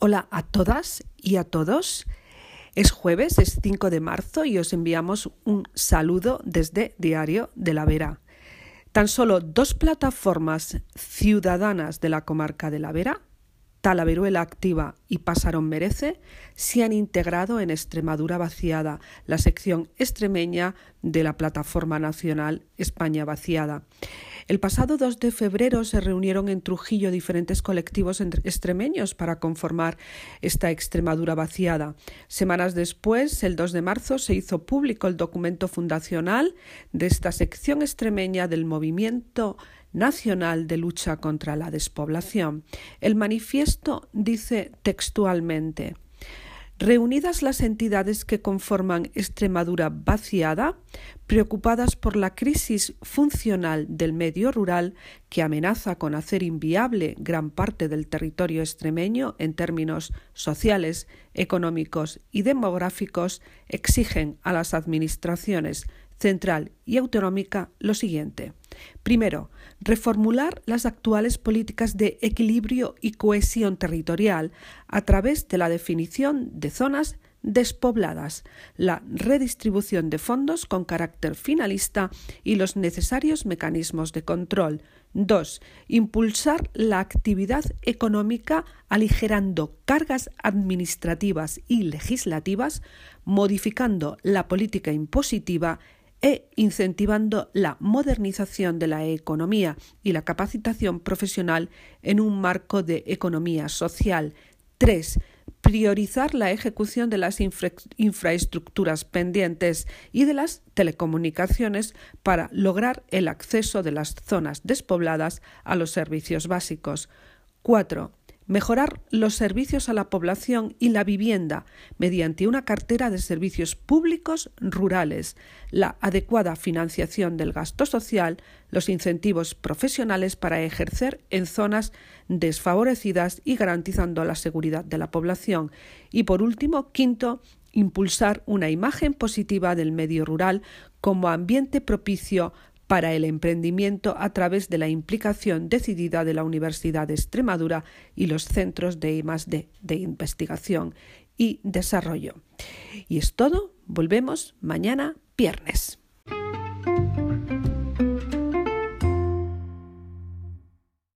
Hola a todas y a todos. Es jueves, es 5 de marzo y os enviamos un saludo desde Diario de la Vera. Tan solo dos plataformas ciudadanas de la comarca de la Vera, Talaveruela Activa y Pasarón Merece, se han integrado en Extremadura Vaciada, la sección extremeña de la Plataforma Nacional España Vaciada. El pasado 2 de febrero se reunieron en Trujillo diferentes colectivos extremeños para conformar esta Extremadura vaciada. Semanas después, el 2 de marzo, se hizo público el documento fundacional de esta sección extremeña del movimiento nacional de lucha contra la despoblación. El manifiesto dice textualmente Reunidas las entidades que conforman Extremadura vaciada, preocupadas por la crisis funcional del medio rural que amenaza con hacer inviable gran parte del territorio extremeño en términos sociales, económicos y demográficos, exigen a las administraciones central y autonómica lo siguiente. Primero, reformular las actuales políticas de equilibrio y cohesión territorial a través de la definición de zonas despobladas, la redistribución de fondos con carácter finalista y los necesarios mecanismos de control. 2. Impulsar la actividad económica aligerando cargas administrativas y legislativas, modificando la política impositiva e incentivando la modernización de la economía y la capacitación profesional en un marco de economía social. 3. Priorizar la ejecución de las infraestructuras pendientes y de las telecomunicaciones para lograr el acceso de las zonas despobladas a los servicios básicos. 4 mejorar los servicios a la población y la vivienda mediante una cartera de servicios públicos rurales, la adecuada financiación del gasto social, los incentivos profesionales para ejercer en zonas desfavorecidas y garantizando la seguridad de la población. Y por último, quinto, impulsar una imagen positiva del medio rural como ambiente propicio para el emprendimiento a través de la implicación decidida de la Universidad de Extremadura y los centros de de investigación y desarrollo. Y es todo, volvemos mañana viernes.